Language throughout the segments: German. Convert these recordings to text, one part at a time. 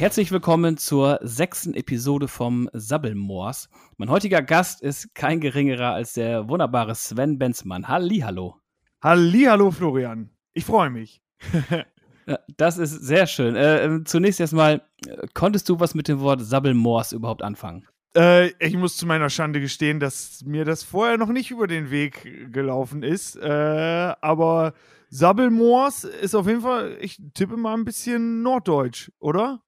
herzlich willkommen zur sechsten Episode vom Sabbelmoors. Mein heutiger Gast ist kein geringerer als der wunderbare Sven Benzmann. Hallihallo. Hallihallo, Florian. Ich freue mich. das ist sehr schön. Äh, ähm, zunächst erstmal, äh, konntest du was mit dem Wort Sabbelmoors überhaupt anfangen? Äh, ich muss zu meiner Schande gestehen, dass mir das vorher noch nicht über den Weg gelaufen ist. Äh, aber Sabbelmoors ist auf jeden Fall, ich tippe mal ein bisschen norddeutsch, oder?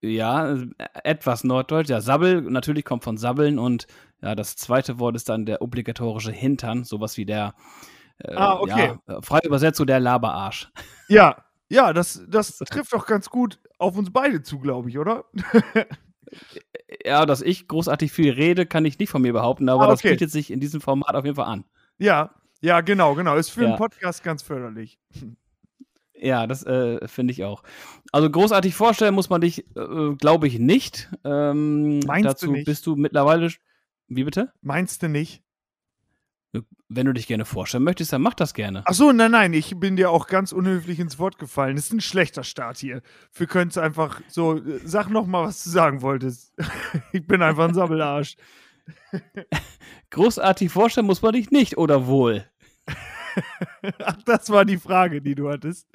Ja, äh, etwas norddeutsch. Ja, Sabbel natürlich kommt von Sabbeln und ja, das zweite Wort ist dann der obligatorische Hintern, sowas wie der äh, ah, okay. Ja, frei übersetzt so der Laberarsch. Ja, ja, das, das trifft doch ganz gut auf uns beide zu, glaube ich, oder? ja, dass ich großartig viel rede, kann ich nicht von mir behaupten, aber ah, okay. das bietet sich in diesem Format auf jeden Fall an. Ja, ja, genau, genau. Ist für ja. einen Podcast ganz förderlich. Ja, das äh, finde ich auch. Also großartig vorstellen muss man dich, äh, glaube ich, nicht. Ähm, Meinst dazu du nicht? bist du mittlerweile. Wie bitte? Meinst du nicht? Wenn du dich gerne vorstellen möchtest, dann mach das gerne. Ach so, nein, nein, ich bin dir auch ganz unhöflich ins Wort gefallen. Das ist ein schlechter Start hier. Wir können es einfach so, äh, sag noch mal, was du sagen wolltest. ich bin einfach ein Sabbelarsch. Großartig vorstellen muss man dich nicht, oder wohl? Ach, das war die Frage, die du hattest.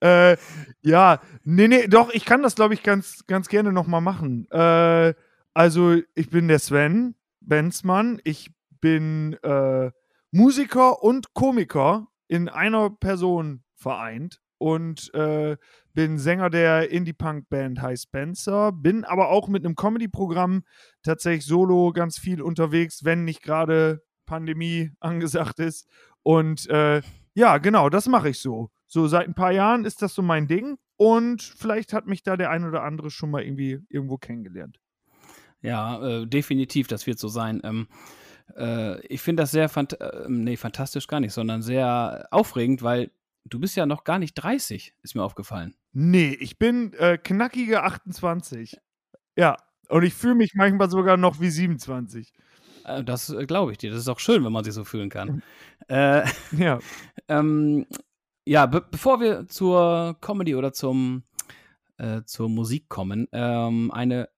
Äh, ja, nee, nee, doch, ich kann das, glaube ich, ganz, ganz gerne noch mal machen. Äh, also, ich bin der Sven Benzmann. Ich bin äh, Musiker und Komiker in einer Person vereint und äh, bin Sänger der Indie-Punk-Band High Spencer, bin aber auch mit einem Comedy-Programm tatsächlich solo ganz viel unterwegs, wenn nicht gerade Pandemie angesagt ist. Und äh, ja, genau, das mache ich so. So seit ein paar Jahren ist das so mein Ding und vielleicht hat mich da der ein oder andere schon mal irgendwie irgendwo kennengelernt. Ja, äh, definitiv, das wird so sein. Ähm, äh, ich finde das sehr, fant äh, nee, fantastisch gar nicht, sondern sehr aufregend, weil du bist ja noch gar nicht 30, ist mir aufgefallen. Nee, ich bin äh, knackige 28. Ja, und ich fühle mich manchmal sogar noch wie 27. Äh, das äh, glaube ich dir. Das ist auch schön, wenn man sich so fühlen kann. äh, ja. ähm, ja, be bevor wir zur Comedy oder zum, äh, zur Musik kommen, ähm, eine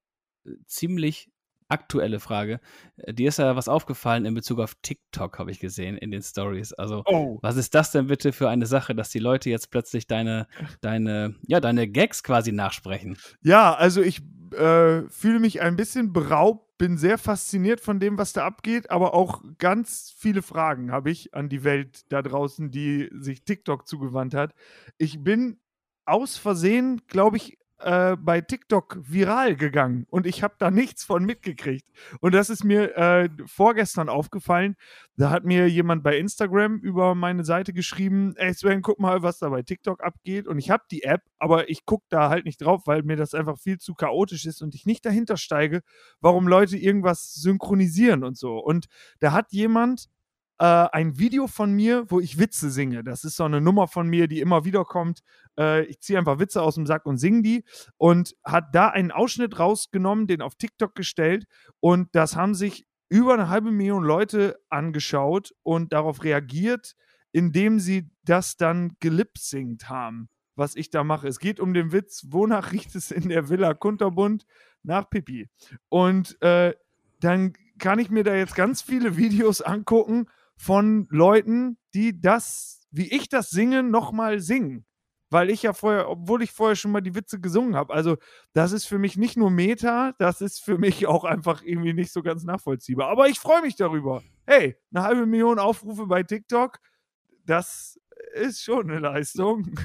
ziemlich aktuelle Frage. Äh, dir ist ja was aufgefallen in Bezug auf TikTok, habe ich gesehen in den Stories. Also, oh. was ist das denn bitte für eine Sache, dass die Leute jetzt plötzlich deine, deine, ja, deine Gags quasi nachsprechen? Ja, also ich äh, fühle mich ein bisschen beraubt, bin sehr fasziniert von dem, was da abgeht, aber auch ganz viele Fragen habe ich an die Welt da draußen, die sich TikTok zugewandt hat. Ich bin aus Versehen, glaube ich, äh, bei TikTok viral gegangen und ich habe da nichts von mitgekriegt. Und das ist mir äh, vorgestern aufgefallen. Da hat mir jemand bei Instagram über meine Seite geschrieben, ey Sven, guck mal, was da bei TikTok abgeht. Und ich habe die App, aber ich gucke da halt nicht drauf, weil mir das einfach viel zu chaotisch ist und ich nicht dahinter steige, warum Leute irgendwas synchronisieren und so. Und da hat jemand äh, ein Video von mir, wo ich Witze singe. Das ist so eine Nummer von mir, die immer wieder kommt. Äh, ich ziehe einfach Witze aus dem Sack und singe die. Und hat da einen Ausschnitt rausgenommen, den auf TikTok gestellt. Und das haben sich über eine halbe Million Leute angeschaut und darauf reagiert, indem sie das dann gelipsingt haben, was ich da mache. Es geht um den Witz, wonach riecht es in der Villa Kunterbund? Nach Pipi. Und äh, dann kann ich mir da jetzt ganz viele Videos angucken, von Leuten, die das, wie ich das singe, nochmal singen. Weil ich ja vorher, obwohl ich vorher schon mal die Witze gesungen habe. Also, das ist für mich nicht nur Meta, das ist für mich auch einfach irgendwie nicht so ganz nachvollziehbar. Aber ich freue mich darüber. Hey, eine halbe Million Aufrufe bei TikTok, das ist schon eine Leistung.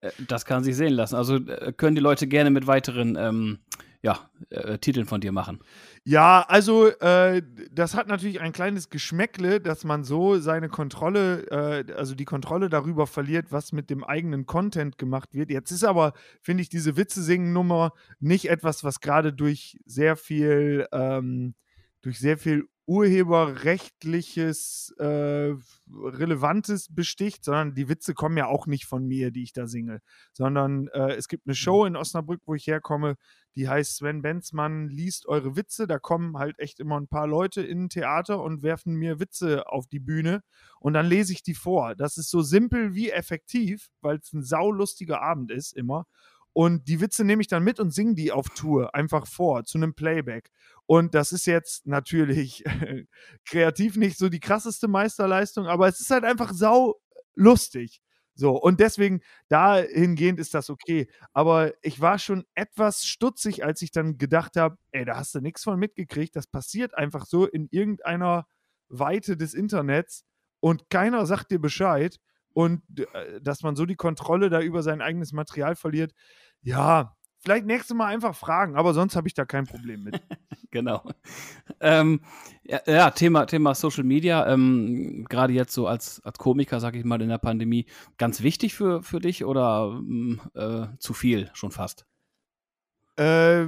Äh, das kann sich sehen lassen. Also äh, können die Leute gerne mit weiteren ähm, ja, äh, Titeln von dir machen. Ja, also äh, das hat natürlich ein kleines Geschmäckle, dass man so seine Kontrolle, äh, also die Kontrolle darüber verliert, was mit dem eigenen Content gemacht wird. Jetzt ist aber, finde ich, diese Witze-Singen-Nummer nicht etwas, was gerade durch sehr viel, ähm, durch sehr viel urheberrechtliches äh, Relevantes besticht, sondern die Witze kommen ja auch nicht von mir, die ich da singe, sondern äh, es gibt eine mhm. Show in Osnabrück, wo ich herkomme, die heißt Sven Benzmann liest eure Witze. Da kommen halt echt immer ein paar Leute in ein Theater und werfen mir Witze auf die Bühne und dann lese ich die vor. Das ist so simpel wie effektiv, weil es ein saulustiger Abend ist immer. Und die Witze nehme ich dann mit und singe die auf Tour einfach vor, zu einem Playback. Und das ist jetzt natürlich kreativ nicht so die krasseste Meisterleistung, aber es ist halt einfach sau lustig. So, und deswegen, dahingehend ist das okay. Aber ich war schon etwas stutzig, als ich dann gedacht habe, ey, da hast du nichts von mitgekriegt. Das passiert einfach so in irgendeiner Weite des Internets und keiner sagt dir Bescheid. Und äh, dass man so die Kontrolle da über sein eigenes Material verliert, ja, vielleicht nächstes Mal einfach fragen, aber sonst habe ich da kein Problem mit. genau. Ähm, ja, ja, Thema, Thema Social Media, ähm, gerade jetzt so als, als Komiker, sag ich mal, in der Pandemie, ganz wichtig für, für dich oder mm, äh, zu viel schon fast? Äh,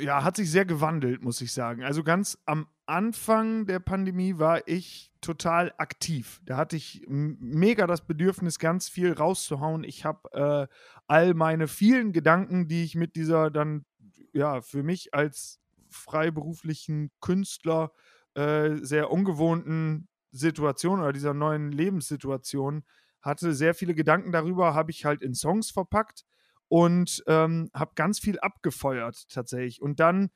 ja, hat sich sehr gewandelt, muss ich sagen. Also ganz am Anfang der Pandemie war ich total aktiv. Da hatte ich mega das Bedürfnis, ganz viel rauszuhauen. Ich habe äh, all meine vielen Gedanken, die ich mit dieser dann, ja, für mich als freiberuflichen Künstler äh, sehr ungewohnten Situation oder dieser neuen Lebenssituation hatte, sehr viele Gedanken darüber, habe ich halt in Songs verpackt und ähm, habe ganz viel abgefeuert tatsächlich. Und dann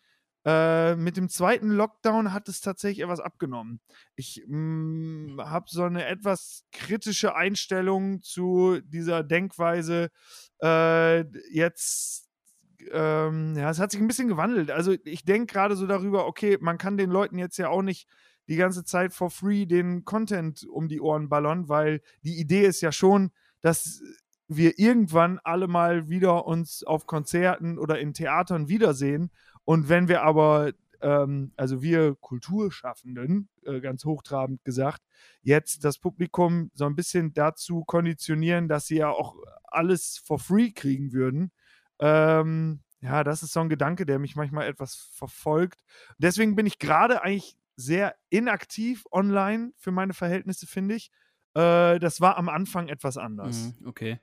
äh, mit dem zweiten Lockdown hat es tatsächlich etwas abgenommen. Ich mm, habe so eine etwas kritische Einstellung zu dieser Denkweise. Äh, jetzt, ähm, ja, es hat sich ein bisschen gewandelt. Also ich denke gerade so darüber, okay, man kann den Leuten jetzt ja auch nicht die ganze Zeit for free den Content um die Ohren ballern, weil die Idee ist ja schon, dass wir irgendwann alle mal wieder uns auf Konzerten oder in Theatern wiedersehen. Und wenn wir aber, ähm, also wir Kulturschaffenden, äh, ganz hochtrabend gesagt, jetzt das Publikum so ein bisschen dazu konditionieren, dass sie ja auch alles for free kriegen würden, ähm, ja, das ist so ein Gedanke, der mich manchmal etwas verfolgt. Deswegen bin ich gerade eigentlich sehr inaktiv online für meine Verhältnisse, finde ich. Äh, das war am Anfang etwas anders. Mhm, okay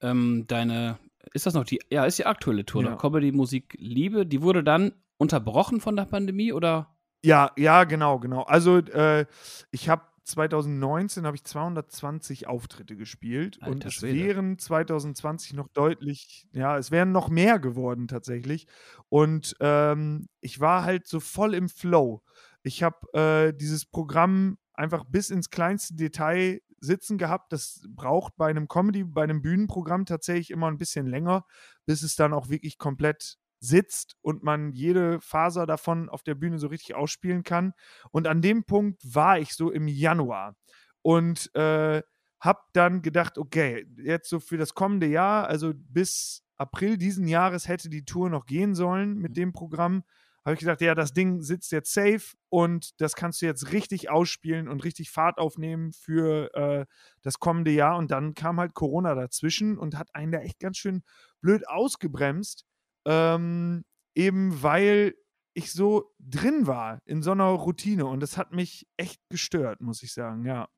ähm, deine, ist das noch die, ja, ist die aktuelle Tour, ja. Comedy, Musik, Liebe, die wurde dann unterbrochen von der Pandemie oder? Ja, ja, genau, genau. Also äh, ich habe 2019 habe ich 220 Auftritte gespielt Alter, und es Schwede. wären 2020 noch deutlich, ja, es wären noch mehr geworden tatsächlich. Und ähm, ich war halt so voll im Flow. Ich habe äh, dieses Programm einfach bis ins kleinste Detail sitzen gehabt. Das braucht bei einem Comedy, bei einem Bühnenprogramm tatsächlich immer ein bisschen länger, bis es dann auch wirklich komplett sitzt und man jede Faser davon auf der Bühne so richtig ausspielen kann. Und an dem Punkt war ich so im Januar und äh, habe dann gedacht, okay, jetzt so für das kommende Jahr, also bis April diesen Jahres hätte die Tour noch gehen sollen mit mhm. dem Programm habe ich gesagt, ja, das Ding sitzt jetzt safe und das kannst du jetzt richtig ausspielen und richtig Fahrt aufnehmen für äh, das kommende Jahr. Und dann kam halt Corona dazwischen und hat einen da echt ganz schön blöd ausgebremst, ähm, eben weil ich so drin war in so einer Routine und das hat mich echt gestört, muss ich sagen, ja.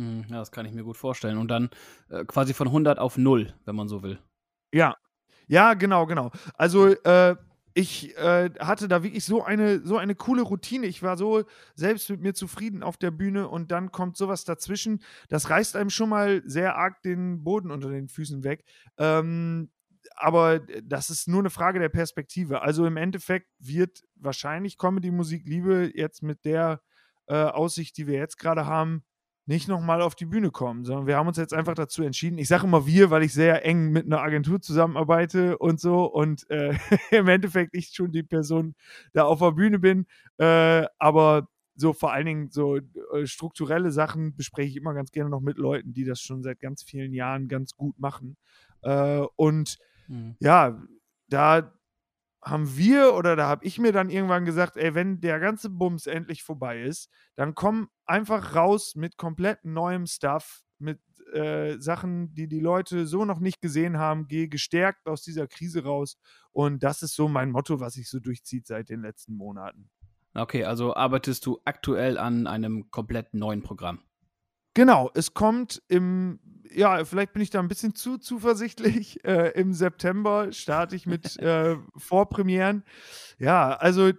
Hm, ja, das kann ich mir gut vorstellen. Und dann äh, quasi von 100 auf 0, wenn man so will. Ja, ja, genau, genau. Also äh, ich äh, hatte da wirklich so eine, so eine coole Routine. Ich war so selbst mit mir zufrieden auf der Bühne und dann kommt sowas dazwischen. Das reißt einem schon mal sehr arg den Boden unter den Füßen weg. Ähm, aber das ist nur eine Frage der Perspektive. Also im Endeffekt wird wahrscheinlich Comedy, Musik, Liebe jetzt mit der äh, Aussicht, die wir jetzt gerade haben, nicht nochmal auf die Bühne kommen, sondern wir haben uns jetzt einfach dazu entschieden. Ich sage immer wir, weil ich sehr eng mit einer Agentur zusammenarbeite und so und äh, im Endeffekt ich schon die Person da auf der Bühne bin. Äh, aber so vor allen Dingen so äh, strukturelle Sachen bespreche ich immer ganz gerne noch mit Leuten, die das schon seit ganz vielen Jahren ganz gut machen. Äh, und mhm. ja, da haben wir oder da habe ich mir dann irgendwann gesagt, ey, wenn der ganze Bums endlich vorbei ist, dann komm einfach raus mit komplett neuem Stuff, mit äh, Sachen, die die Leute so noch nicht gesehen haben, geh gestärkt aus dieser Krise raus. Und das ist so mein Motto, was sich so durchzieht seit den letzten Monaten. Okay, also arbeitest du aktuell an einem komplett neuen Programm? Genau, es kommt im, ja, vielleicht bin ich da ein bisschen zu zuversichtlich. Äh, Im September starte ich mit äh, Vorpremieren. Ja, also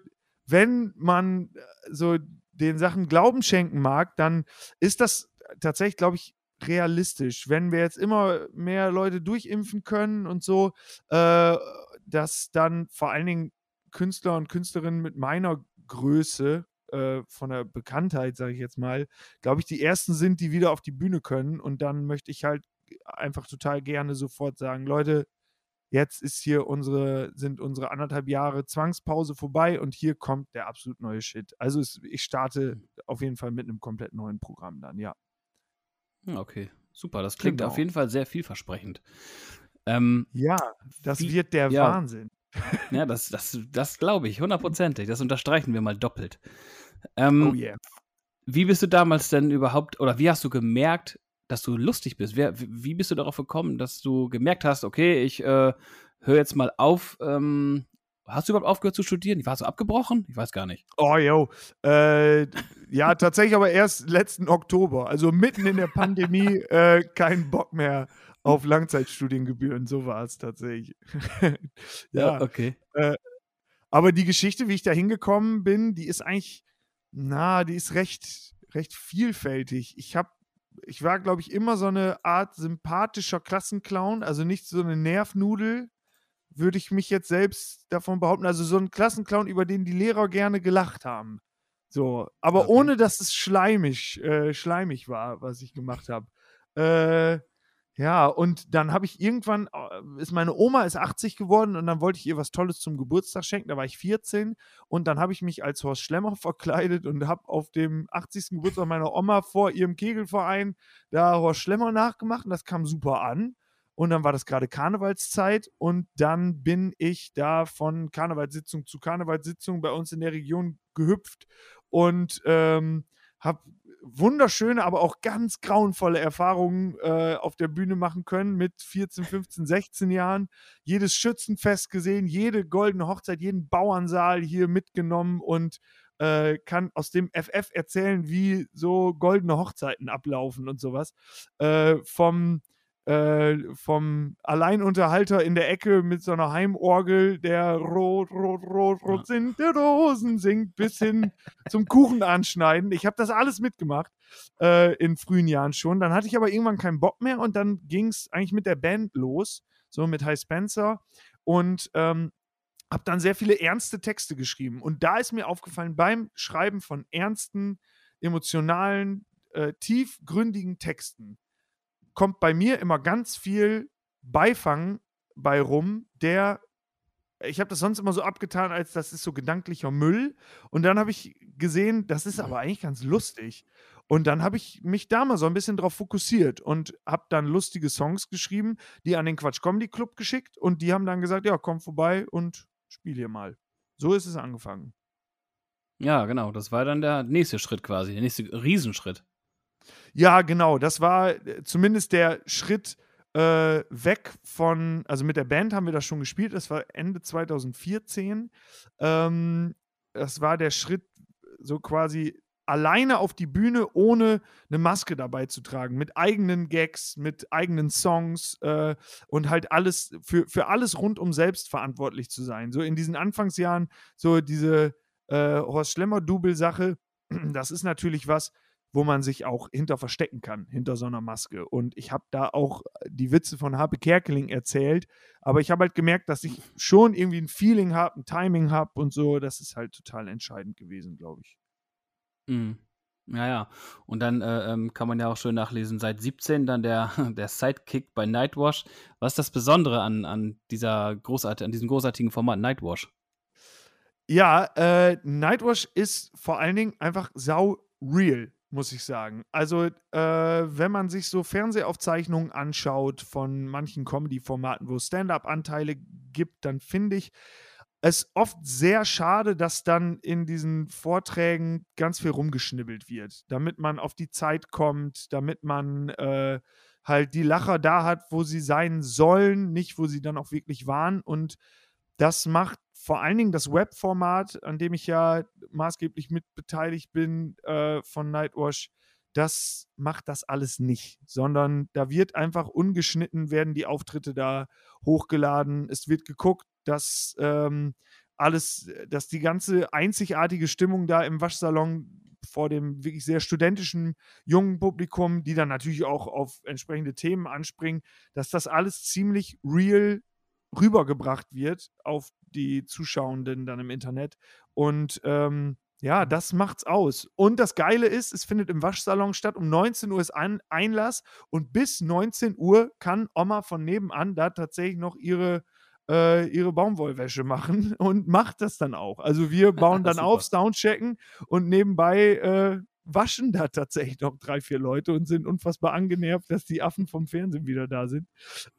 wenn man äh, so den Sachen Glauben schenken mag, dann ist das tatsächlich, glaube ich, realistisch. Wenn wir jetzt immer mehr Leute durchimpfen können und so, äh, dass dann vor allen Dingen Künstler und Künstlerinnen mit meiner Größe äh, von der Bekanntheit, sage ich jetzt mal, glaube ich, die ersten sind, die wieder auf die Bühne können. Und dann möchte ich halt einfach total gerne sofort sagen, Leute, jetzt ist hier unsere, sind unsere anderthalb Jahre Zwangspause vorbei und hier kommt der absolut neue Shit. Also es, ich starte hm. auf jeden Fall mit einem komplett neuen Programm dann, ja. Hm, okay, super. Das klingt genau. auf jeden Fall sehr vielversprechend. Ähm, ja, das wie, wird der ja, Wahnsinn. Ja, das, das, das glaube ich, hundertprozentig. Das unterstreichen wir mal doppelt. Ähm, oh yeah. Wie bist du damals denn überhaupt, oder wie hast du gemerkt, dass du lustig bist? Wer, wie bist du darauf gekommen, dass du gemerkt hast, okay, ich äh, höre jetzt mal auf. Ähm, hast du überhaupt aufgehört zu studieren? Warst du abgebrochen? Ich weiß gar nicht. Oh, yo. Äh, ja, tatsächlich aber erst letzten Oktober. Also mitten in der Pandemie äh, keinen Bock mehr auf Langzeitstudiengebühren. So war es tatsächlich. ja, ja, okay. Äh, aber die Geschichte, wie ich da hingekommen bin, die ist eigentlich, na, die ist recht, recht vielfältig. Ich habe ich war, glaube ich, immer so eine Art sympathischer Klassenclown, also nicht so eine Nervnudel, würde ich mich jetzt selbst davon behaupten. Also so ein Klassenclown, über den die Lehrer gerne gelacht haben. So, aber okay. ohne dass es schleimig, äh, schleimig war, was ich gemacht habe. Äh, ja, und dann habe ich irgendwann, äh, ist meine Oma ist 80 geworden und dann wollte ich ihr was Tolles zum Geburtstag schenken. Da war ich 14 und dann habe ich mich als Horst Schlemmer verkleidet und habe auf dem 80. Geburtstag meiner Oma vor ihrem Kegelverein da Horst Schlemmer nachgemacht und das kam super an. Und dann war das gerade Karnevalszeit und dann bin ich da von Karnevalssitzung zu Karnevalssitzung bei uns in der Region gehüpft und ähm, habe wunderschöne, aber auch ganz grauenvolle Erfahrungen äh, auf der Bühne machen können mit 14, 15, 16 Jahren. Jedes Schützenfest gesehen, jede goldene Hochzeit, jeden Bauernsaal hier mitgenommen und äh, kann aus dem FF erzählen, wie so goldene Hochzeiten ablaufen und sowas. Äh, vom äh, vom Alleinunterhalter in der Ecke mit so einer Heimorgel, der Rot, Rot, Rot, Rot sind die Rosen singt, bis hin zum Kuchen anschneiden. Ich habe das alles mitgemacht äh, in frühen Jahren schon. Dann hatte ich aber irgendwann keinen Bock mehr und dann ging es eigentlich mit der Band los, so mit High Spencer und ähm, habe dann sehr viele ernste Texte geschrieben. Und da ist mir aufgefallen, beim Schreiben von ernsten, emotionalen, äh, tiefgründigen Texten, kommt bei mir immer ganz viel Beifang bei rum, der ich habe das sonst immer so abgetan, als das ist so gedanklicher Müll. Und dann habe ich gesehen, das ist aber eigentlich ganz lustig. Und dann habe ich mich da mal so ein bisschen drauf fokussiert und habe dann lustige Songs geschrieben, die an den Quatsch Comedy Club geschickt und die haben dann gesagt, ja, komm vorbei und spiel hier mal. So ist es angefangen. Ja, genau. Das war dann der nächste Schritt quasi, der nächste Riesenschritt. Ja, genau. Das war äh, zumindest der Schritt äh, weg von, also mit der Band haben wir das schon gespielt. Das war Ende 2014. Ähm, das war der Schritt so quasi alleine auf die Bühne, ohne eine Maske dabei zu tragen, mit eigenen Gags, mit eigenen Songs äh, und halt alles für, für alles rundum selbst verantwortlich zu sein. So in diesen Anfangsjahren, so diese äh, Horst Schlemmer-Double-Sache, das ist natürlich was, wo man sich auch hinter verstecken kann, hinter so einer Maske. Und ich habe da auch die Witze von Harpe Kerkeling erzählt, aber ich habe halt gemerkt, dass ich schon irgendwie ein Feeling habe, ein Timing habe und so. Das ist halt total entscheidend gewesen, glaube ich. Mhm. Ja, ja. Und dann äh, ähm, kann man ja auch schön nachlesen, seit 17 dann der, der Sidekick bei Nightwash. Was ist das Besondere an, an, dieser großart an diesem großartigen Format Nightwash? Ja, äh, Nightwash ist vor allen Dingen einfach sau real muss ich sagen. Also, äh, wenn man sich so Fernsehaufzeichnungen anschaut von manchen Comedy-Formaten, wo Stand-up-Anteile gibt, dann finde ich es oft sehr schade, dass dann in diesen Vorträgen ganz viel rumgeschnibbelt wird, damit man auf die Zeit kommt, damit man äh, halt die Lacher da hat, wo sie sein sollen, nicht wo sie dann auch wirklich waren. Und das macht vor allen Dingen das Webformat, an dem ich ja maßgeblich mitbeteiligt bin äh, von Nightwash, das macht das alles nicht, sondern da wird einfach ungeschnitten, werden die Auftritte da hochgeladen. Es wird geguckt, dass ähm, alles, dass die ganze einzigartige Stimmung da im Waschsalon vor dem wirklich sehr studentischen jungen Publikum, die dann natürlich auch auf entsprechende Themen anspringen, dass das alles ziemlich real rübergebracht wird auf die Zuschauenden dann im Internet. Und ähm, ja, das macht's aus. Und das Geile ist, es findet im Waschsalon statt. Um 19 Uhr ist ein Einlass und bis 19 Uhr kann Oma von nebenan da tatsächlich noch ihre, äh, ihre Baumwollwäsche machen und macht das dann auch. Also wir bauen dann auf, Soundchecken und nebenbei äh, waschen da tatsächlich noch drei, vier Leute und sind unfassbar angenervt, dass die Affen vom Fernsehen wieder da sind.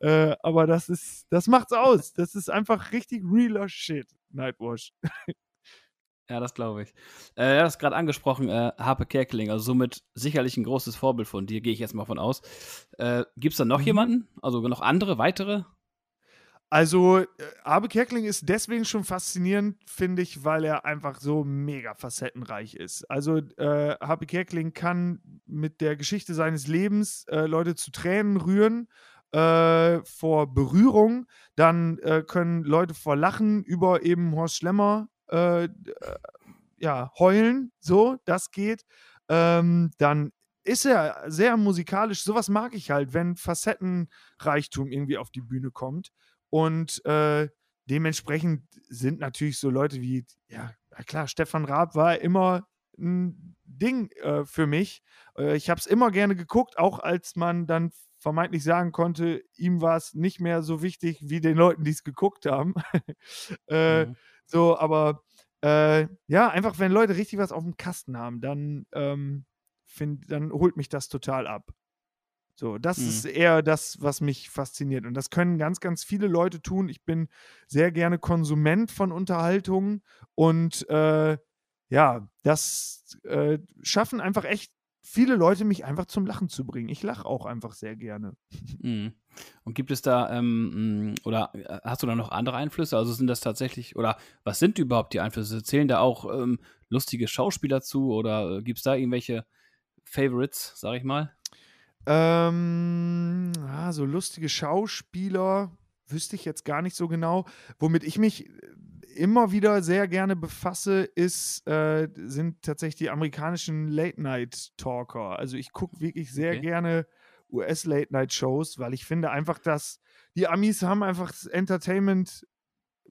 Äh, aber das ist, das macht's aus. Das ist einfach richtig realer Shit, Nightwash. Ja, das glaube ich. Äh, du hast gerade angesprochen, äh, Harpe Kerkeling, also somit sicherlich ein großes Vorbild von dir, gehe ich jetzt mal von aus. Äh, Gibt es da noch mhm. jemanden? Also noch andere, weitere? Also, äh, Harpe Kerkeling ist deswegen schon faszinierend, finde ich, weil er einfach so mega facettenreich ist. Also, äh, Harpe Kerkeling kann mit der Geschichte seines Lebens äh, Leute zu Tränen rühren. Äh, vor Berührung, dann äh, können Leute vor Lachen über eben Horst Schlemmer äh, ja, heulen, so, das geht. Ähm, dann ist er sehr musikalisch. Sowas mag ich halt, wenn Facettenreichtum irgendwie auf die Bühne kommt. Und äh, dementsprechend sind natürlich so Leute wie, ja, klar, Stefan Raab war immer ein Ding äh, für mich. Äh, ich habe es immer gerne geguckt, auch als man dann vermeintlich sagen konnte, ihm war es nicht mehr so wichtig wie den Leuten, die es geguckt haben. äh, mhm. So, aber äh, ja, einfach wenn Leute richtig was auf dem Kasten haben, dann, ähm, find, dann holt mich das total ab. So, das mhm. ist eher das, was mich fasziniert. Und das können ganz, ganz viele Leute tun. Ich bin sehr gerne Konsument von Unterhaltung und äh, ja, das äh, schaffen einfach echt viele Leute, mich einfach zum Lachen zu bringen. Ich lache auch einfach sehr gerne. Mhm. Und gibt es da, ähm, mm, oder äh, hast du da noch andere Einflüsse? Also sind das tatsächlich, oder was sind überhaupt die Einflüsse? Zählen da auch ähm, lustige Schauspieler zu oder äh, gibt es da irgendwelche Favorites, sag ich mal? Ähm, ah, so lustige Schauspieler wüsste ich jetzt gar nicht so genau. Womit ich mich immer wieder sehr gerne befasse, ist, äh, sind tatsächlich die amerikanischen Late-Night-Talker. Also ich gucke wirklich sehr okay. gerne US-Late-Night-Shows, weil ich finde einfach, dass die Amis haben einfach das Entertainment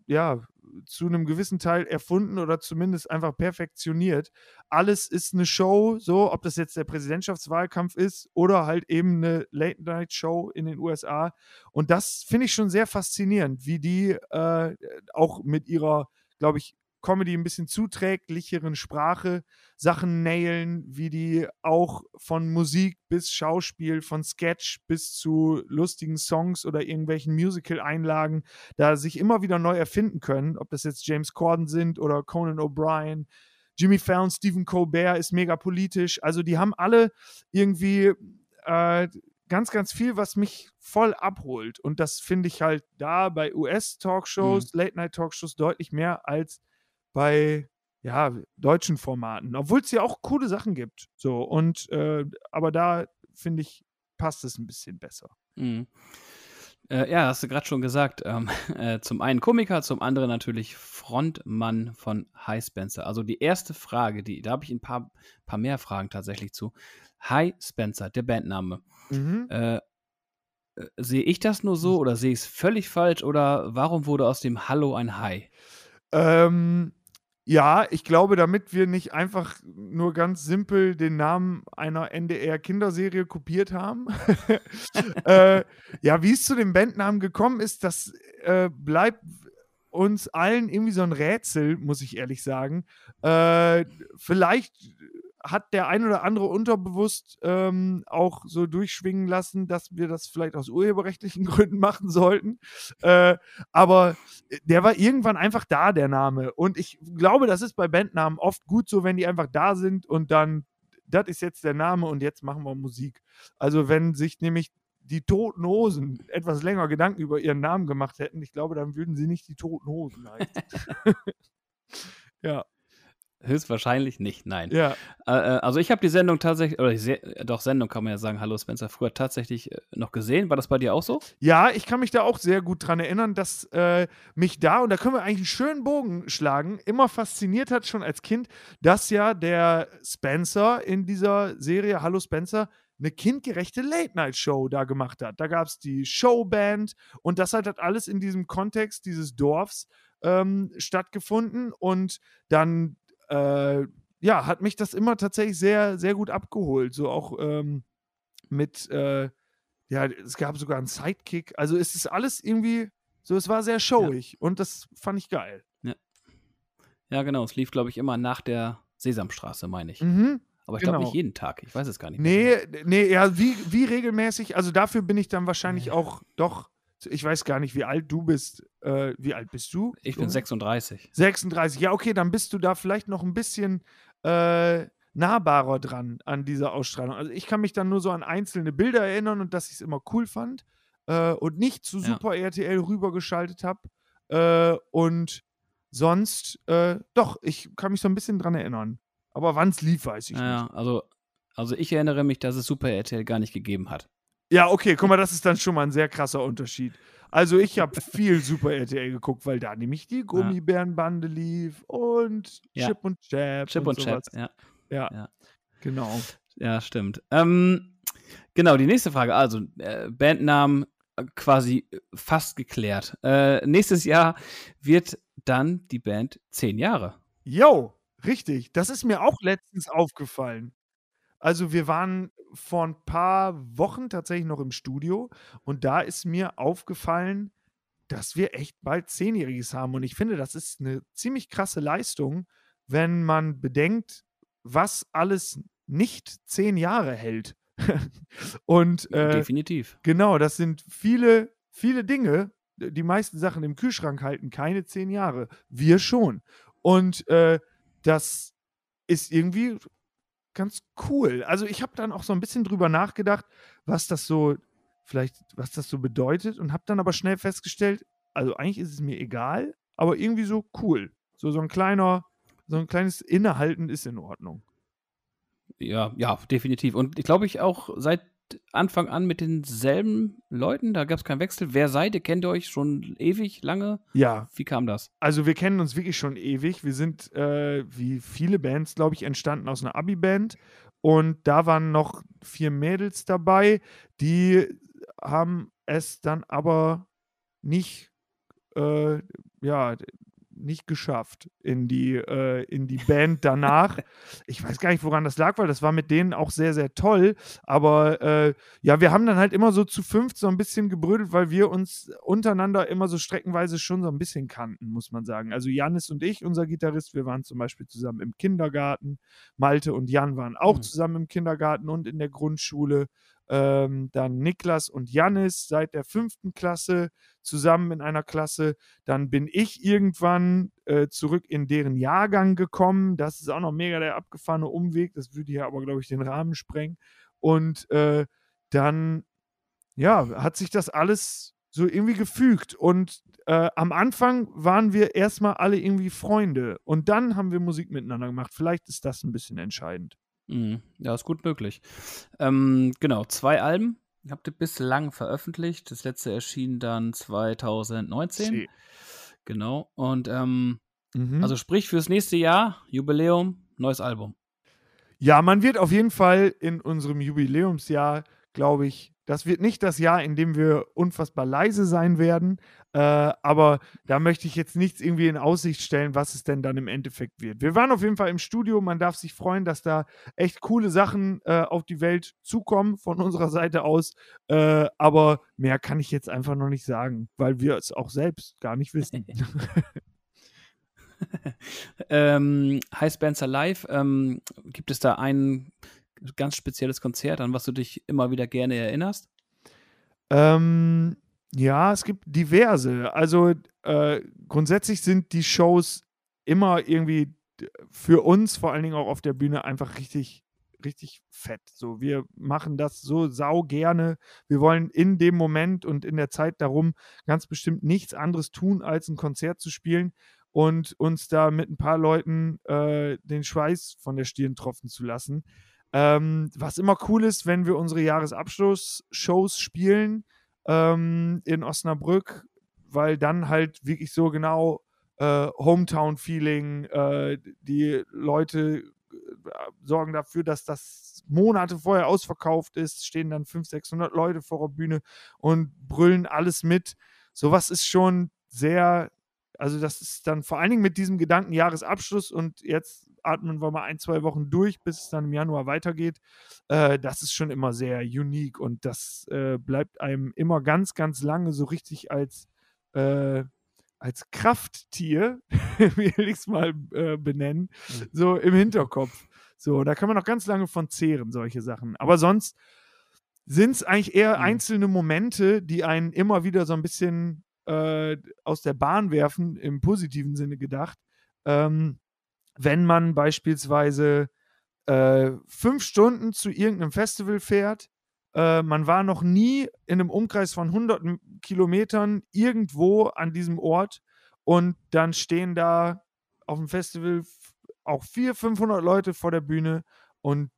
ja zu einem gewissen Teil erfunden oder zumindest einfach perfektioniert. Alles ist eine Show, so ob das jetzt der Präsidentschaftswahlkampf ist oder halt eben eine Late-Night-Show in den USA. Und das finde ich schon sehr faszinierend, wie die äh, auch mit ihrer, glaube ich, Comedy ein bisschen zuträglicheren Sprache Sachen nailen, wie die auch von Musik bis Schauspiel, von Sketch bis zu lustigen Songs oder irgendwelchen Musical-Einlagen da sich immer wieder neu erfinden können, ob das jetzt James Corden sind oder Conan O'Brien. Jimmy Fallon, Stephen Colbert ist mega politisch. Also die haben alle irgendwie äh, ganz, ganz viel, was mich voll abholt. Und das finde ich halt da bei US-Talkshows, mhm. Late-Night-Talkshows deutlich mehr als bei ja, deutschen Formaten, obwohl es ja auch coole Sachen gibt. So, und äh, aber da finde ich, passt es ein bisschen besser. Mhm. Äh, ja, hast du gerade schon gesagt. Ähm, äh, zum einen Komiker, zum anderen natürlich Frontmann von Hi Spencer. Also die erste Frage, die, da habe ich ein paar, paar mehr Fragen tatsächlich zu. Hi Spencer, der Bandname. Mhm. Äh, äh sehe ich das nur so hm. oder sehe ich es völlig falsch oder warum wurde aus dem Hallo ein Hi? Ähm, ja, ich glaube, damit wir nicht einfach nur ganz simpel den Namen einer NDR-Kinderserie kopiert haben. äh, ja, wie es zu dem Bandnamen gekommen ist, das äh, bleibt uns allen irgendwie so ein Rätsel, muss ich ehrlich sagen. Äh, vielleicht hat der ein oder andere unterbewusst ähm, auch so durchschwingen lassen, dass wir das vielleicht aus urheberrechtlichen Gründen machen sollten. Äh, aber der war irgendwann einfach da, der Name. Und ich glaube, das ist bei Bandnamen oft gut so, wenn die einfach da sind und dann, das ist jetzt der Name und jetzt machen wir Musik. Also wenn sich nämlich die Toten Hosen etwas länger Gedanken über ihren Namen gemacht hätten, ich glaube, dann würden sie nicht die Toten Hosen heißen. ja. Höchstwahrscheinlich nicht, nein. Ja. Äh, äh also ich habe die Sendung tatsächlich, oder Se doch Sendung kann man ja sagen, Hallo Spencer, früher tatsächlich äh, noch gesehen. War das bei dir auch so? Ja, ich kann mich da auch sehr gut dran erinnern, dass äh, mich da, und da können wir eigentlich einen schönen Bogen schlagen, immer fasziniert hat schon als Kind, dass ja der Spencer in dieser Serie Hallo Spencer eine kindgerechte Late-Night-Show da gemacht hat. Da gab es die Showband und das hat, hat alles in diesem Kontext dieses Dorfs ähm, stattgefunden und dann äh, ja, hat mich das immer tatsächlich sehr, sehr gut abgeholt. So auch ähm, mit, äh, ja, es gab sogar einen Sidekick. Also es ist alles irgendwie, so es war sehr showig ja. und das fand ich geil. Ja, ja genau. Es lief, glaube ich, immer nach der Sesamstraße, meine ich. Mhm. Aber ich genau. glaube nicht jeden Tag. Ich weiß es gar nicht. Nee, nee, ja, wie, wie regelmäßig. Also dafür bin ich dann wahrscheinlich ja. auch doch ich weiß gar nicht, wie alt du bist. Äh, wie alt bist du? Ich bin 36. 36, ja, okay, dann bist du da vielleicht noch ein bisschen äh, nahbarer dran an dieser Ausstrahlung. Also ich kann mich dann nur so an einzelne Bilder erinnern und dass ich es immer cool fand äh, und nicht zu Super ja. RTL rübergeschaltet habe. Äh, und sonst, äh, doch, ich kann mich so ein bisschen dran erinnern. Aber wann es lief, weiß ich ja, nicht. Also, also ich erinnere mich, dass es Super RTL gar nicht gegeben hat. Ja, okay, guck mal, das ist dann schon mal ein sehr krasser Unterschied. Also ich habe viel Super RTL geguckt, weil da nämlich die Gummibärenbande lief und ja. Chip und Chap. Chip und, und Chap, ja. ja. ja. Genau. Ja, stimmt. Ähm, genau, die nächste Frage. Also, äh, Bandnamen äh, quasi fast geklärt. Äh, nächstes Jahr wird dann die Band zehn Jahre. Jo, richtig. Das ist mir auch letztens aufgefallen. Also wir waren vor ein paar Wochen tatsächlich noch im Studio und da ist mir aufgefallen, dass wir echt bald Zehnjähriges haben. Und ich finde, das ist eine ziemlich krasse Leistung, wenn man bedenkt, was alles nicht zehn Jahre hält. und äh, definitiv. Genau, das sind viele, viele Dinge. Die meisten Sachen im Kühlschrank halten keine zehn Jahre. Wir schon. Und äh, das ist irgendwie ganz cool. Also ich habe dann auch so ein bisschen drüber nachgedacht, was das so vielleicht, was das so bedeutet und habe dann aber schnell festgestellt, also eigentlich ist es mir egal, aber irgendwie so cool. So so ein kleiner, so ein kleines Innehalten ist in Ordnung. Ja, ja, definitiv. Und ich glaube ich auch seit Anfang an mit denselben Leuten? Da gab es keinen Wechsel. Wer seid ihr? Kennt ihr euch schon ewig, lange? Ja. Wie kam das? Also wir kennen uns wirklich schon ewig. Wir sind, äh, wie viele Bands, glaube ich, entstanden aus einer Abi-Band. Und da waren noch vier Mädels dabei, die haben es dann aber nicht, äh, ja, nicht geschafft in die, äh, in die Band danach. ich weiß gar nicht, woran das lag, weil das war mit denen auch sehr, sehr toll. Aber äh, ja, wir haben dann halt immer so zu fünft so ein bisschen gebrödelt, weil wir uns untereinander immer so streckenweise schon so ein bisschen kannten, muss man sagen. Also Janis und ich, unser Gitarrist, wir waren zum Beispiel zusammen im Kindergarten. Malte und Jan waren auch mhm. zusammen im Kindergarten und in der Grundschule. Ähm, dann Niklas und Jannis seit der fünften Klasse zusammen in einer Klasse. Dann bin ich irgendwann äh, zurück in deren Jahrgang gekommen. Das ist auch noch mega der abgefahrene Umweg. Das würde hier aber, glaube ich, den Rahmen sprengen. Und äh, dann, ja, hat sich das alles so irgendwie gefügt. Und äh, am Anfang waren wir erstmal alle irgendwie Freunde. Und dann haben wir Musik miteinander gemacht. Vielleicht ist das ein bisschen entscheidend. Mhm. Ja, ist gut möglich. Ähm, genau, zwei Alben habt ihr bislang veröffentlicht. Das letzte erschien dann 2019. Sie. Genau. Und ähm, mhm. also sprich fürs nächste Jahr, Jubiläum, neues Album. Ja, man wird auf jeden Fall in unserem Jubiläumsjahr, glaube ich, das wird nicht das Jahr, in dem wir unfassbar leise sein werden, äh, aber da möchte ich jetzt nichts irgendwie in Aussicht stellen, was es denn dann im Endeffekt wird. Wir waren auf jeden Fall im Studio, man darf sich freuen, dass da echt coole Sachen äh, auf die Welt zukommen von unserer Seite aus, äh, aber mehr kann ich jetzt einfach noch nicht sagen, weil wir es auch selbst gar nicht wissen. ähm, High Spencer Live, ähm, gibt es da einen ganz spezielles Konzert, an was du dich immer wieder gerne erinnerst? Ähm, ja, es gibt diverse. Also äh, grundsätzlich sind die Shows immer irgendwie für uns, vor allen Dingen auch auf der Bühne, einfach richtig, richtig fett. So, wir machen das so sau gerne. Wir wollen in dem Moment und in der Zeit darum ganz bestimmt nichts anderes tun, als ein Konzert zu spielen. und uns da mit ein paar Leuten äh, den Schweiß von der Stirn tropfen zu lassen. Ähm, was immer cool ist, wenn wir unsere Jahresabschluss-Shows spielen ähm, in Osnabrück, weil dann halt wirklich so genau äh, Hometown-Feeling, äh, die Leute äh, sorgen dafür, dass das Monate vorher ausverkauft ist, stehen dann 500, 600 Leute vor der Bühne und brüllen alles mit. Sowas ist schon sehr, also das ist dann vor allen Dingen mit diesem Gedanken Jahresabschluss und jetzt atmen wir mal ein, zwei Wochen durch, bis es dann im Januar weitergeht. Äh, das ist schon immer sehr unique und das äh, bleibt einem immer ganz, ganz lange so richtig als, äh, als Krafttier, will ich es mal äh, benennen, mhm. so im Hinterkopf. So, da kann man noch ganz lange von zehren, solche Sachen. Aber sonst sind es eigentlich eher mhm. einzelne Momente, die einen immer wieder so ein bisschen äh, aus der Bahn werfen, im positiven Sinne gedacht. Ähm, wenn man beispielsweise äh, fünf Stunden zu irgendeinem Festival fährt, äh, man war noch nie in einem Umkreis von 100 Kilometern irgendwo an diesem Ort und dann stehen da auf dem Festival auch 400, 500 Leute vor der Bühne und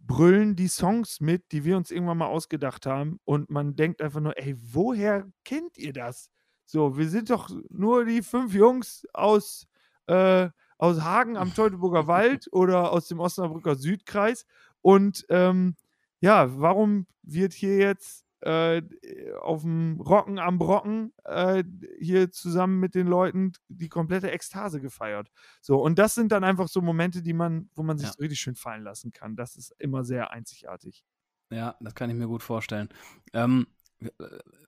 brüllen die Songs mit, die wir uns irgendwann mal ausgedacht haben und man denkt einfach nur, ey, woher kennt ihr das? So, wir sind doch nur die fünf Jungs aus äh, aus Hagen am Teutoburger Wald oder aus dem Osnabrücker Südkreis. Und ähm, ja, warum wird hier jetzt äh, auf dem Rocken am Brocken äh, hier zusammen mit den Leuten die komplette Ekstase gefeiert. So, und das sind dann einfach so Momente, die man, wo man sich ja. so richtig schön fallen lassen kann. Das ist immer sehr einzigartig. Ja, das kann ich mir gut vorstellen. Ähm,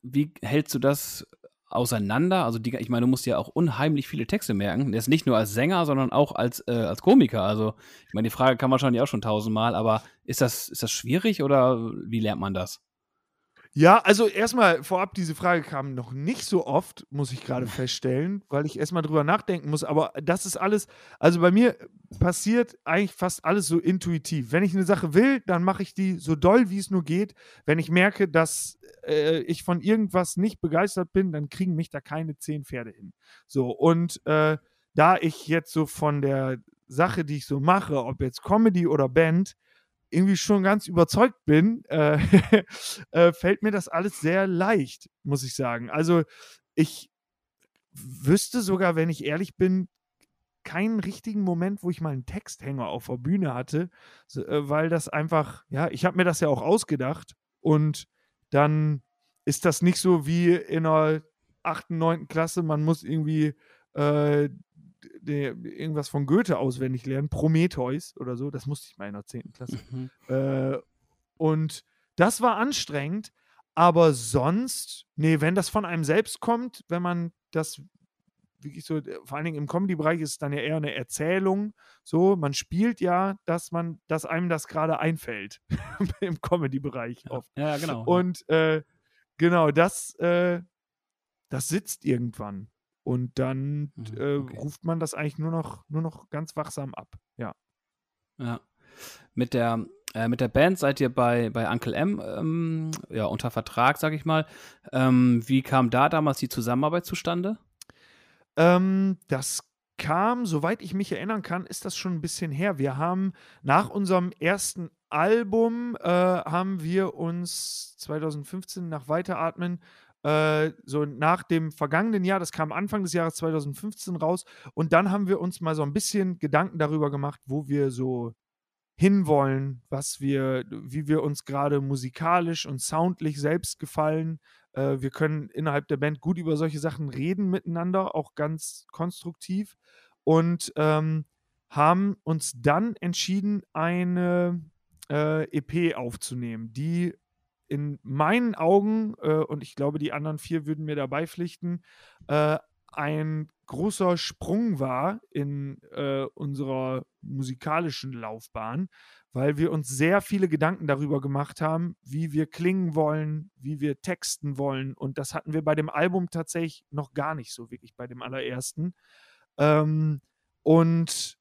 wie hältst du das auseinander. Also die, ich meine, du musst ja auch unheimlich viele Texte merken. Ist nicht nur als Sänger, sondern auch als, äh, als Komiker. Also ich meine, die Frage kann man wahrscheinlich auch schon tausendmal, aber ist das, ist das schwierig oder wie lernt man das? Ja, also erstmal vorab, diese Frage kam noch nicht so oft, muss ich gerade feststellen, weil ich erstmal drüber nachdenken muss. Aber das ist alles, also bei mir passiert eigentlich fast alles so intuitiv. Wenn ich eine Sache will, dann mache ich die so doll, wie es nur geht. Wenn ich merke, dass äh, ich von irgendwas nicht begeistert bin, dann kriegen mich da keine zehn Pferde hin. So, und äh, da ich jetzt so von der Sache, die ich so mache, ob jetzt Comedy oder Band, irgendwie schon ganz überzeugt bin, äh, äh, fällt mir das alles sehr leicht, muss ich sagen. Also ich wüsste sogar, wenn ich ehrlich bin, keinen richtigen Moment, wo ich mal einen Texthänger auf der Bühne hatte, äh, weil das einfach, ja, ich habe mir das ja auch ausgedacht und dann ist das nicht so wie in der 8., 9. Klasse, man muss irgendwie äh, irgendwas von Goethe auswendig lernen, Prometheus oder so, das musste ich mal in der 10. Klasse. Mhm. Äh, und das war anstrengend, aber sonst, nee, wenn das von einem selbst kommt, wenn man das wirklich so, vor allen Dingen im Comedy-Bereich ist es dann ja eher eine Erzählung. So, man spielt ja, dass man, dass einem das gerade einfällt im Comedy-Bereich oft. Ja, genau. Und äh, genau, das, äh, das sitzt irgendwann. Und dann mhm, äh, okay. ruft man das eigentlich nur noch, nur noch ganz wachsam ab. Ja. Ja. Mit der, äh, mit der Band seid ihr bei, bei Uncle M ähm, ja, unter Vertrag, sag ich mal. Ähm, wie kam da damals die Zusammenarbeit zustande? Ähm, das kam, soweit ich mich erinnern kann, ist das schon ein bisschen her. Wir haben nach unserem ersten Album äh, haben wir uns 2015 nach Weiteratmen äh, so nach dem vergangenen Jahr, das kam Anfang des Jahres 2015 raus, und dann haben wir uns mal so ein bisschen Gedanken darüber gemacht, wo wir so hinwollen, was wir, wie wir uns gerade musikalisch und soundlich selbst gefallen. Äh, wir können innerhalb der Band gut über solche Sachen reden miteinander, auch ganz konstruktiv. Und ähm, haben uns dann entschieden, eine äh, EP aufzunehmen, die in meinen Augen, äh, und ich glaube, die anderen vier würden mir dabei pflichten, äh, ein großer Sprung war in äh, unserer musikalischen Laufbahn, weil wir uns sehr viele Gedanken darüber gemacht haben, wie wir klingen wollen, wie wir texten wollen. Und das hatten wir bei dem Album tatsächlich noch gar nicht so wirklich, bei dem allerersten. Ähm, und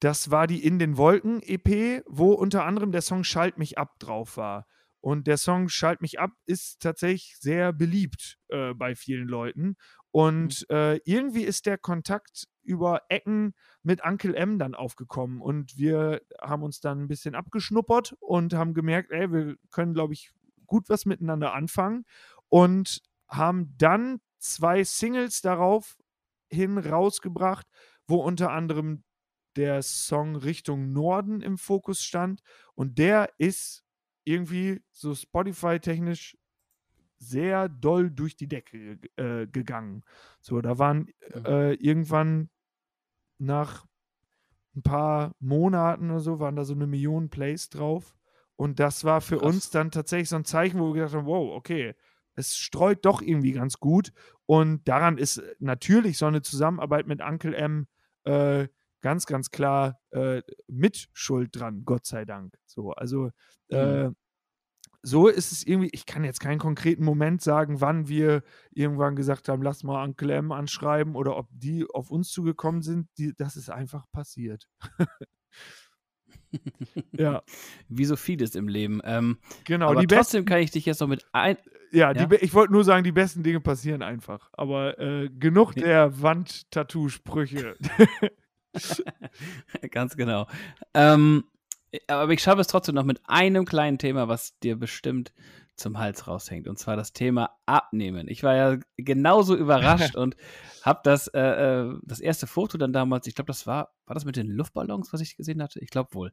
das war die In den Wolken EP, wo unter anderem der Song Schalt mich ab drauf war. Und der Song Schalt mich ab ist tatsächlich sehr beliebt äh, bei vielen Leuten. Und mhm. äh, irgendwie ist der Kontakt über Ecken mit Uncle M dann aufgekommen. Und wir haben uns dann ein bisschen abgeschnuppert und haben gemerkt, ey, wir können, glaube ich, gut was miteinander anfangen. Und haben dann zwei Singles darauf hin rausgebracht, wo unter anderem der Song Richtung Norden im Fokus stand. Und der ist irgendwie so Spotify-technisch sehr doll durch die Decke äh, gegangen. So, da waren mhm. äh, irgendwann nach ein paar Monaten oder so, waren da so eine Million Plays drauf. Und das war für Krass. uns dann tatsächlich so ein Zeichen, wo wir gedacht haben, wow, okay, es streut doch irgendwie ganz gut. Und daran ist natürlich so eine Zusammenarbeit mit Uncle M äh, ganz, ganz klar äh, mit Schuld dran, Gott sei Dank. So, also äh, mhm. so ist es irgendwie, ich kann jetzt keinen konkreten Moment sagen, wann wir irgendwann gesagt haben, lass mal Uncle M anschreiben oder ob die auf uns zugekommen sind. Die, das ist einfach passiert. ja. Wie so vieles im Leben. Ähm, genau, aber trotzdem kann ich dich jetzt noch mit ein. Ja, ja? Ich wollte nur sagen, die besten Dinge passieren einfach. Aber äh, genug der Wand-Tattoo-Sprüche. Ganz genau. Ähm, aber ich schaffe es trotzdem noch mit einem kleinen Thema, was dir bestimmt zum Hals raushängt. Und zwar das Thema Abnehmen. Ich war ja genauso überrascht und habe das, äh, äh, das erste Foto dann damals, ich glaube, das war, war das mit den Luftballons, was ich gesehen hatte? Ich glaube wohl.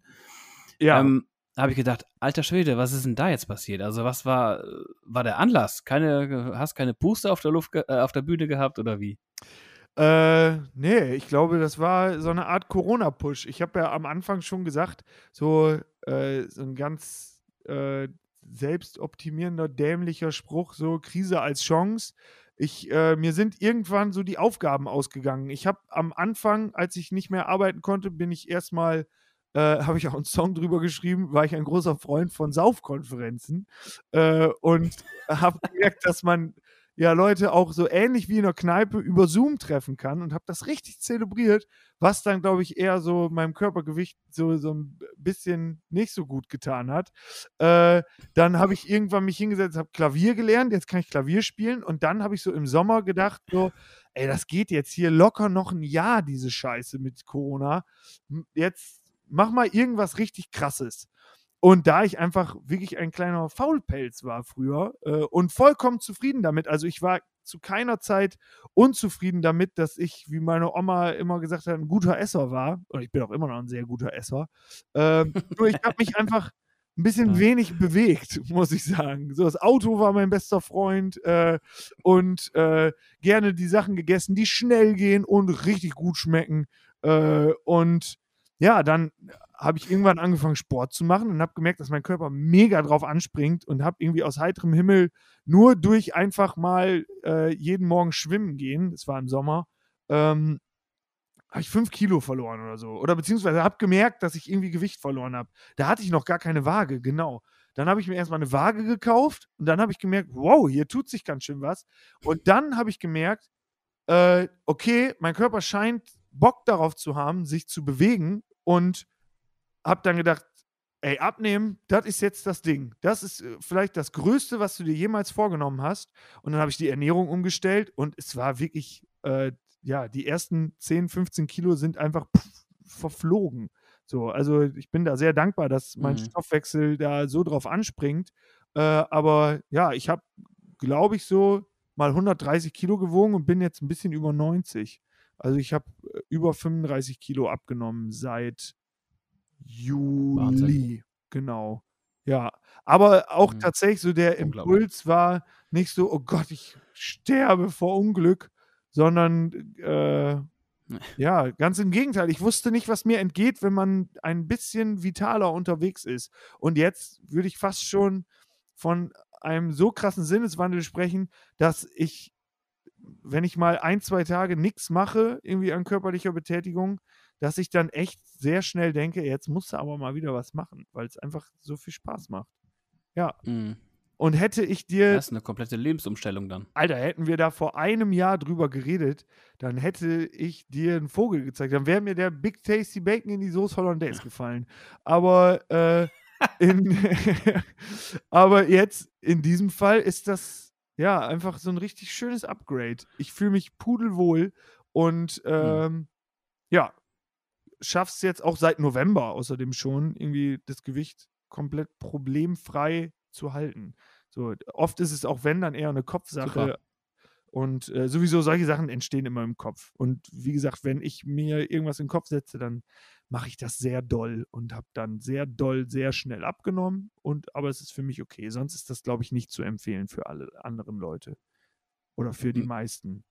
Ja. Ähm, habe ich gedacht, alter Schwede, was ist denn da jetzt passiert? Also was war, war der Anlass? Keine, hast keine Puste auf der Luft, äh, auf der Bühne gehabt oder wie? Äh, nee, ich glaube, das war so eine Art Corona-Push. Ich habe ja am Anfang schon gesagt, so, äh, so ein ganz äh, selbstoptimierender, dämlicher Spruch, so Krise als Chance. Ich, äh, mir sind irgendwann so die Aufgaben ausgegangen. Ich habe am Anfang, als ich nicht mehr arbeiten konnte, bin ich erstmal, äh, habe ich auch einen Song drüber geschrieben, war ich ein großer Freund von Saufkonferenzen äh, und habe gemerkt, dass man ja Leute auch so ähnlich wie in der Kneipe über Zoom treffen kann und habe das richtig zelebriert, was dann, glaube ich, eher so meinem Körpergewicht so, so ein bisschen nicht so gut getan hat. Äh, dann habe ich irgendwann mich hingesetzt, habe Klavier gelernt, jetzt kann ich Klavier spielen und dann habe ich so im Sommer gedacht, so, ey, das geht jetzt hier locker noch ein Jahr, diese Scheiße mit Corona. Jetzt mach mal irgendwas richtig krasses. Und da ich einfach wirklich ein kleiner Faulpelz war früher äh, und vollkommen zufrieden damit, also ich war zu keiner Zeit unzufrieden damit, dass ich, wie meine Oma immer gesagt hat, ein guter Esser war. Und ich bin auch immer noch ein sehr guter Esser. Ähm, nur ich habe mich einfach ein bisschen wenig bewegt, muss ich sagen. So, das Auto war mein bester Freund äh, und äh, gerne die Sachen gegessen, die schnell gehen und richtig gut schmecken. Äh, und ja, dann habe ich irgendwann angefangen, Sport zu machen und habe gemerkt, dass mein Körper mega drauf anspringt und habe irgendwie aus heiterem Himmel nur durch einfach mal äh, jeden Morgen schwimmen gehen, das war im Sommer, ähm, habe ich fünf Kilo verloren oder so. Oder beziehungsweise habe gemerkt, dass ich irgendwie Gewicht verloren habe. Da hatte ich noch gar keine Waage, genau. Dann habe ich mir erstmal eine Waage gekauft und dann habe ich gemerkt, wow, hier tut sich ganz schön was. Und dann habe ich gemerkt, äh, okay, mein Körper scheint Bock darauf zu haben, sich zu bewegen und habe dann gedacht, ey, abnehmen, das ist jetzt das Ding. Das ist äh, vielleicht das Größte, was du dir jemals vorgenommen hast. Und dann habe ich die Ernährung umgestellt und es war wirklich, äh, ja, die ersten 10, 15 Kilo sind einfach pff, verflogen. So, also ich bin da sehr dankbar, dass mein mhm. Stoffwechsel da so drauf anspringt. Äh, aber ja, ich habe, glaube ich, so mal 130 Kilo gewogen und bin jetzt ein bisschen über 90. Also ich habe äh, über 35 Kilo abgenommen seit Juli. Wahnsinn. Genau. Ja, aber auch mhm. tatsächlich so der Impuls war nicht so, oh Gott, ich sterbe vor Unglück, sondern äh, ja, ganz im Gegenteil. Ich wusste nicht, was mir entgeht, wenn man ein bisschen vitaler unterwegs ist. Und jetzt würde ich fast schon von einem so krassen Sinneswandel sprechen, dass ich, wenn ich mal ein, zwei Tage nichts mache, irgendwie an körperlicher Betätigung, dass ich dann echt sehr schnell denke, jetzt musst du aber mal wieder was machen, weil es einfach so viel Spaß macht. Ja. Mhm. Und hätte ich dir. Das ist eine komplette Lebensumstellung dann. Alter, hätten wir da vor einem Jahr drüber geredet, dann hätte ich dir einen Vogel gezeigt. Dann wäre mir der Big Tasty Bacon in die Soße Hollandaise gefallen. Aber, äh, in, aber jetzt, in diesem Fall, ist das ja, einfach so ein richtig schönes Upgrade. Ich fühle mich pudelwohl und hm. ähm, mhm. ja, schaff's jetzt auch seit November außerdem schon, irgendwie das Gewicht komplett problemfrei zu halten. So, oft ist es auch, wenn, dann eher eine Kopfsache. Super. Und äh, sowieso solche Sachen entstehen immer im Kopf. Und wie gesagt, wenn ich mir irgendwas in den Kopf setze, dann mache ich das sehr doll und habe dann sehr doll, sehr schnell abgenommen. Und aber es ist für mich okay. Sonst ist das, glaube ich, nicht zu empfehlen für alle anderen Leute. Oder für die hm. meisten.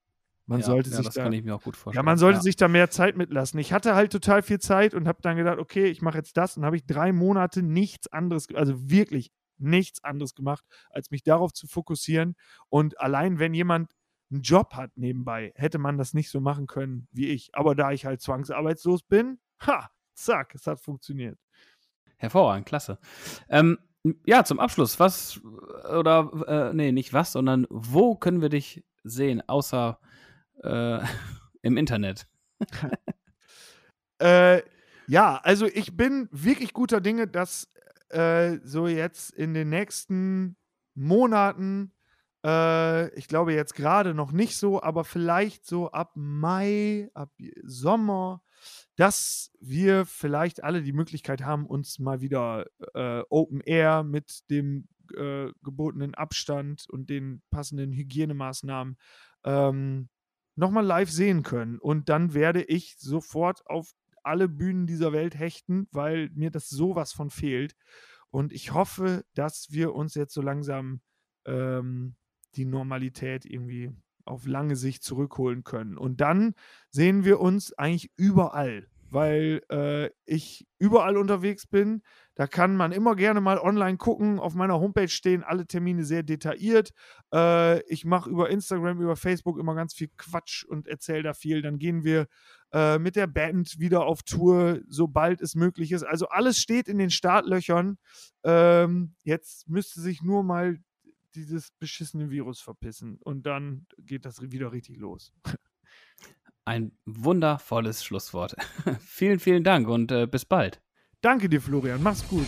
Man ja, sollte ja, sich das da, kann ich mir auch gut vorstellen. Ja, man sollte ja. sich da mehr Zeit mitlassen. Ich hatte halt total viel Zeit und habe dann gedacht, okay, ich mache jetzt das und habe ich drei Monate nichts anderes, also wirklich nichts anderes gemacht, als mich darauf zu fokussieren. Und allein wenn jemand einen Job hat nebenbei, hätte man das nicht so machen können wie ich. Aber da ich halt zwangsarbeitslos bin, ha, zack, es hat funktioniert. Hervorragend, klasse. Ähm, ja, zum Abschluss, was oder äh, nee, nicht was, sondern wo können wir dich sehen, außer äh, im Internet? äh, ja, also ich bin wirklich guter Dinge, dass äh, so jetzt in den nächsten Monaten äh, ich glaube jetzt gerade noch nicht so, aber vielleicht so ab Mai, ab Sommer, dass wir vielleicht alle die Möglichkeit haben, uns mal wieder äh, Open Air mit dem äh, gebotenen Abstand und den passenden Hygienemaßnahmen ähm, nochmal live sehen können. Und dann werde ich sofort auf alle Bühnen dieser Welt hechten, weil mir das sowas von fehlt. Und ich hoffe, dass wir uns jetzt so langsam ähm, die Normalität irgendwie auf lange Sicht zurückholen können. Und dann sehen wir uns eigentlich überall, weil äh, ich überall unterwegs bin. Da kann man immer gerne mal online gucken. Auf meiner Homepage stehen alle Termine sehr detailliert. Äh, ich mache über Instagram, über Facebook immer ganz viel Quatsch und erzähle da viel. Dann gehen wir äh, mit der Band wieder auf Tour, sobald es möglich ist. Also alles steht in den Startlöchern. Ähm, jetzt müsste sich nur mal dieses beschissene Virus verpissen und dann geht das wieder richtig los. Ein wundervolles Schlusswort. vielen, vielen Dank und äh, bis bald. Danke dir, Florian. Mach's gut.